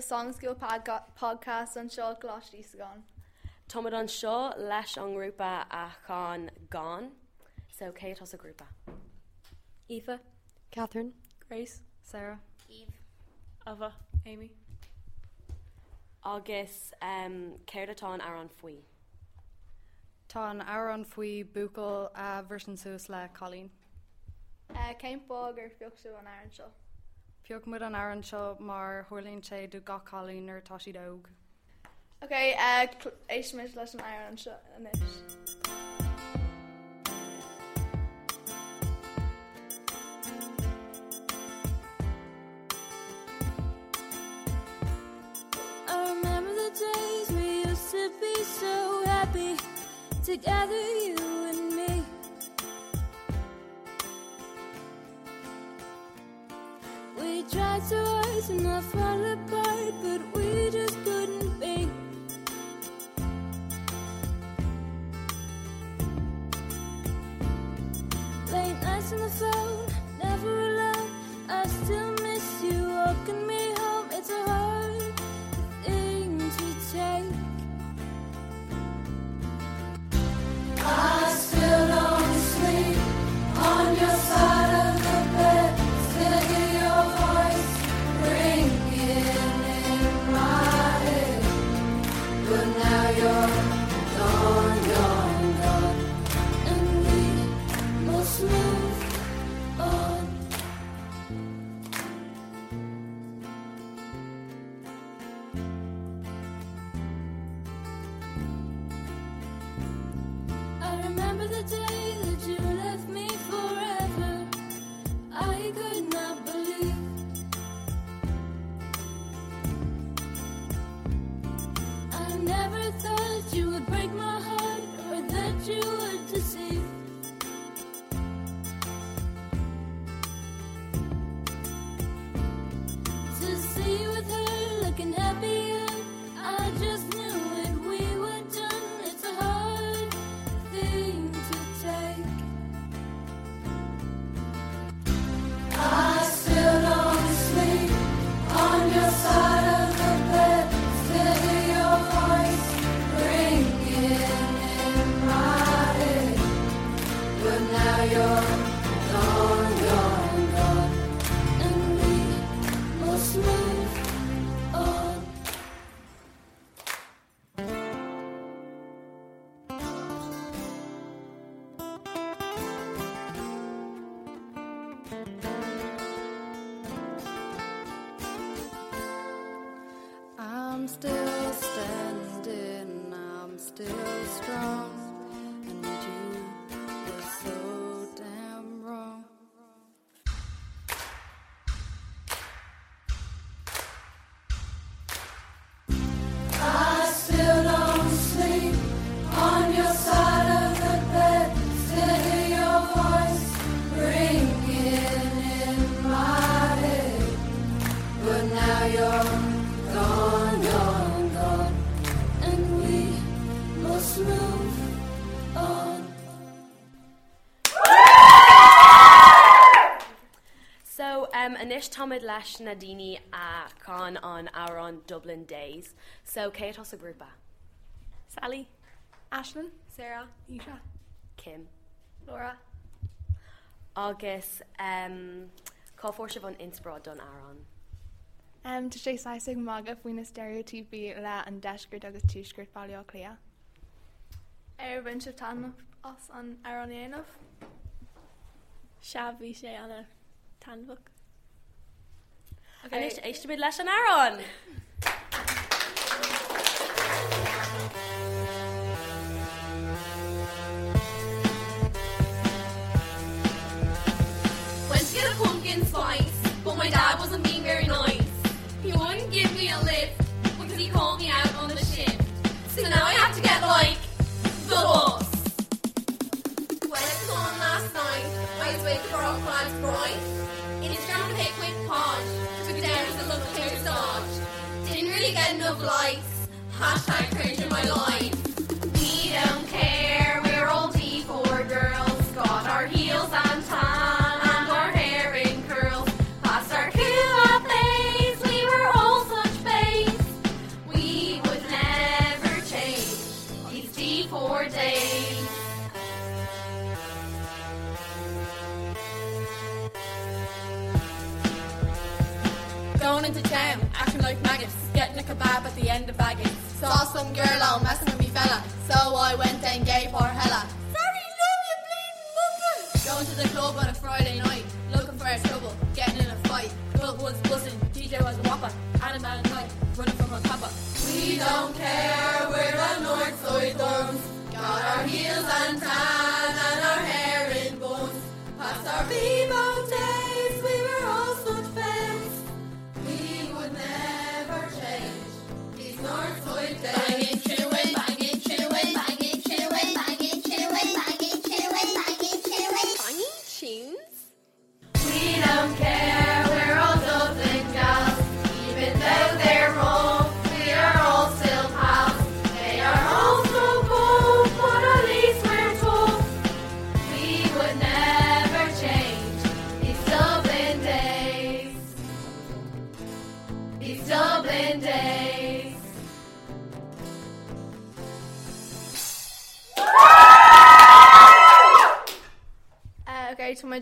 agus fáte go songscoil podcast an seo glátí gan. Tomad an seo leis an grúpa a chán gan, so cé a grúpa. Eva, Catherine, Grace, Sarah, Eve, Ava, Amy. Agus um, céir atá ar an faoi. Tá an á an faoi bucail a version suas le cholín. Céimpá gur fiochtú an airan seo. Fiog mu an airan seo mar thuirlíonn sé do ga ar tá si dóg. Ok, uh, éisimiid leis an airan seo inis. I remember the days we used to be so happy together you but um, inis tamid leis na daine a chán an á an Dublin Days, so cé a grúpa. Sally, Ashlyn, Sarah, Isha, Kim. Laura. Agus um, cáór se bhan insprá don árán. Um, Tá sé saigh mag a faoine stereotípi le an deisgurt agus túisgurt bailá clia. Ar bhain se tan as an ar an éanamh? Seabhí sé anna tanbuk. Inis éiste bid leis an árán. Went to get a pumpkin spice, but my dad wasn't get likes. Hashtag cringe in my life. Girl out messing with me fella, so I went and gave her hella. Sorry, love you, bleeding mucker. Going to the club on a Friday night, looking for a trouble, getting in a fight. Club was buzzing, DJ was a whopper, had a man night, running from a copper. We don't care, we're the north thumbs. Got our heels and tan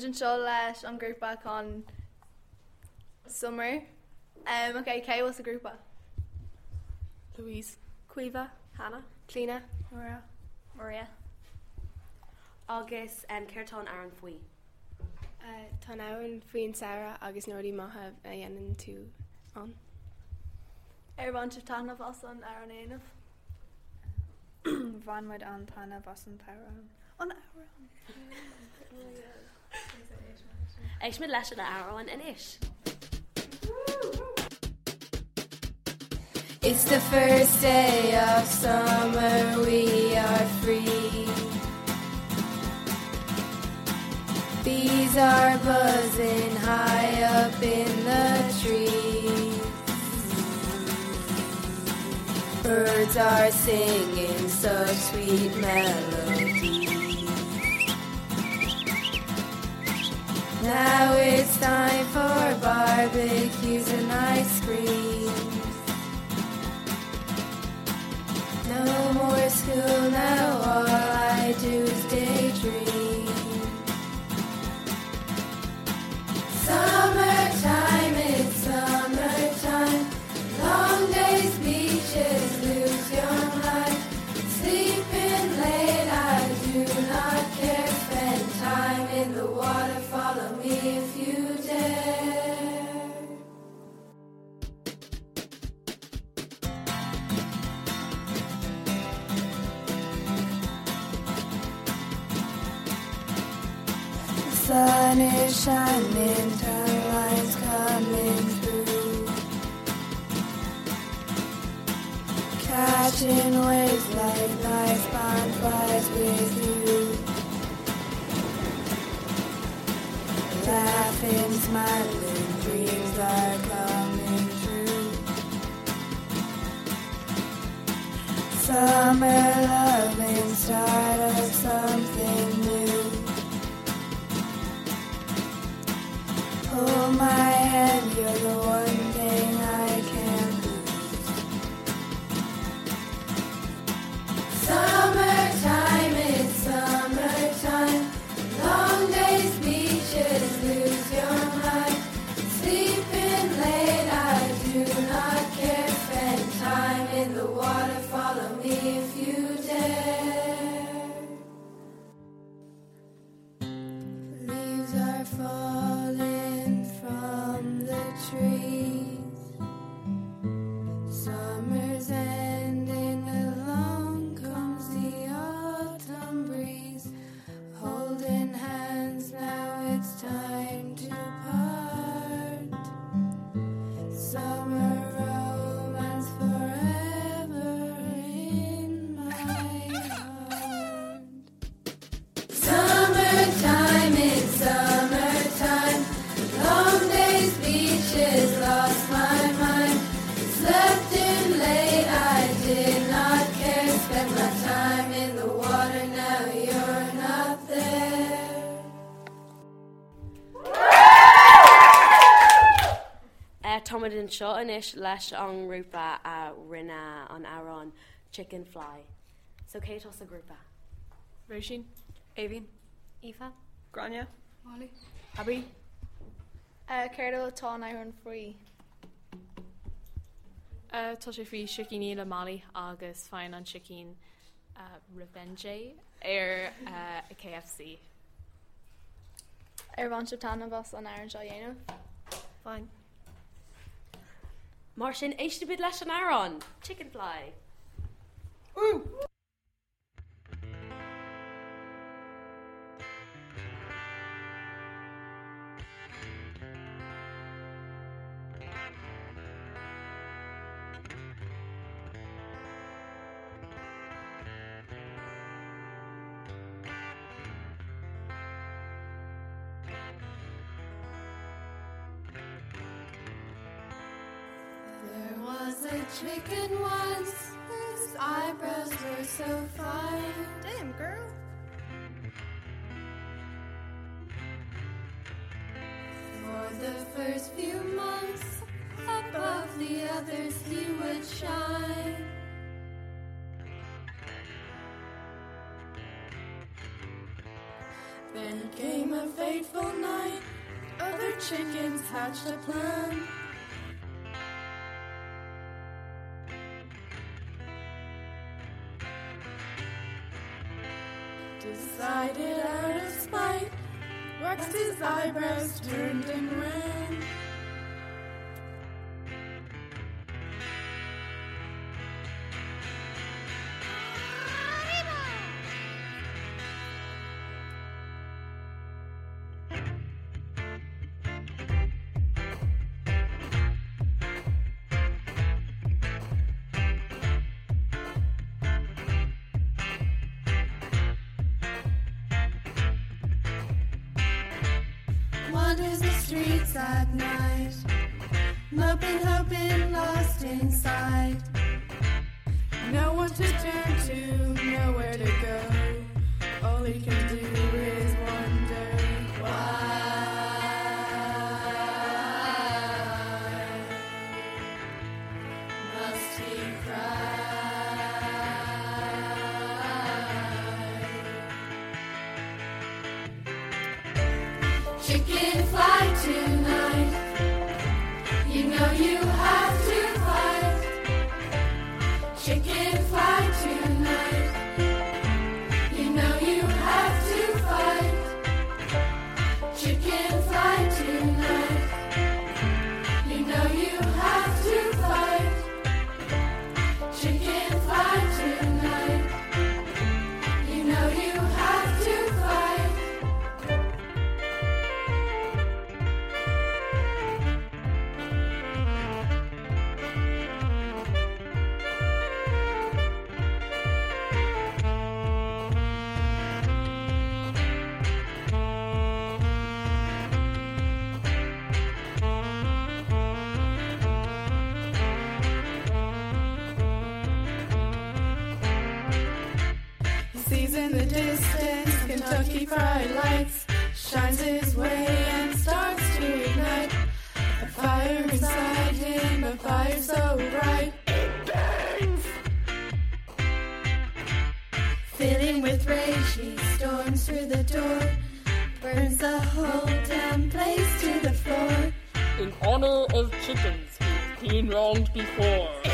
okay, to muid an seo leis an grúpa summer. Um, okay, Kay was a grúpa. Louise. Cuiva. Hannah. Cleana. Maria. Maria. Agus um, Ceirtán Aaron Fui. Tá áhann faoin Sarah agus nóirí maithe a dhéanaan tú an. Ar bhaint se tanmh as an ar an éanamh. Bhainmuid an tainna bas an tarán. An It's the first day of summer, we are free. Bees are buzzing high up in the trees. Birds are singing such sweet melodies. Now it's time for barbecues and ice cream. No more school now, sun is shining, turn lights coming through. Catching waves like nice bonfires with you. Laughing, smiling, dreams are coming true. Summer loving, start my hand, you're the one Uh, Táid an seo inis leis an grúpa a rinne an árán chicken fly. So cé os a grúpa. Roisin. Avin. Aoife? Grania. Molly. Abby. Uh, Céir tá an ar an faoi. Uh, tá sé fhí sicíní le Malí agus fáin an sicín uh, Revenge ar uh, a KFC. Ar bhain sibtána bhs an air seo dhéanamh. Fáin. Mar sin éiste bid leis an Chicken fly. A chicken once, his eyebrows were so fine. Damn girl. For the first few months, above the others he would shine. Then came a fateful night, other chickens hatched a plan. Decided out of spite, waxed his eyebrows, turned and ran. Wanders the streets at night, moping, hoping, lost inside. No one to turn to, nowhere to Kentucky Fried Lights, shines his way and starts to ignite. A fire inside him, a fire so bright. It burns! Filling with rage, he storms through the door, burns the whole damn place to the floor. in honor of chickens who've been wronged before.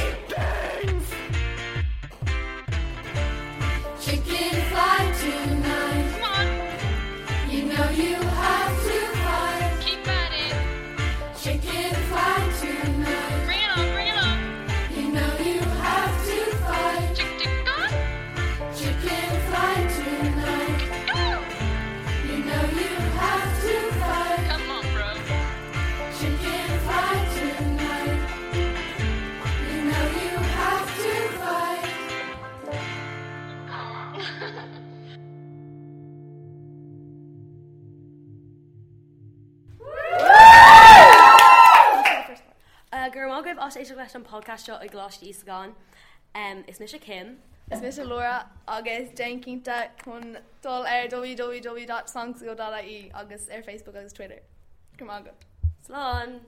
is leis an podcasteo i gláist Iáin. Um, is mis a Kim. Is mis Laura agus Jenkinta chun dul ar www.songsgo.í agus ar Facebook agus Twitter. Cum go. Slán.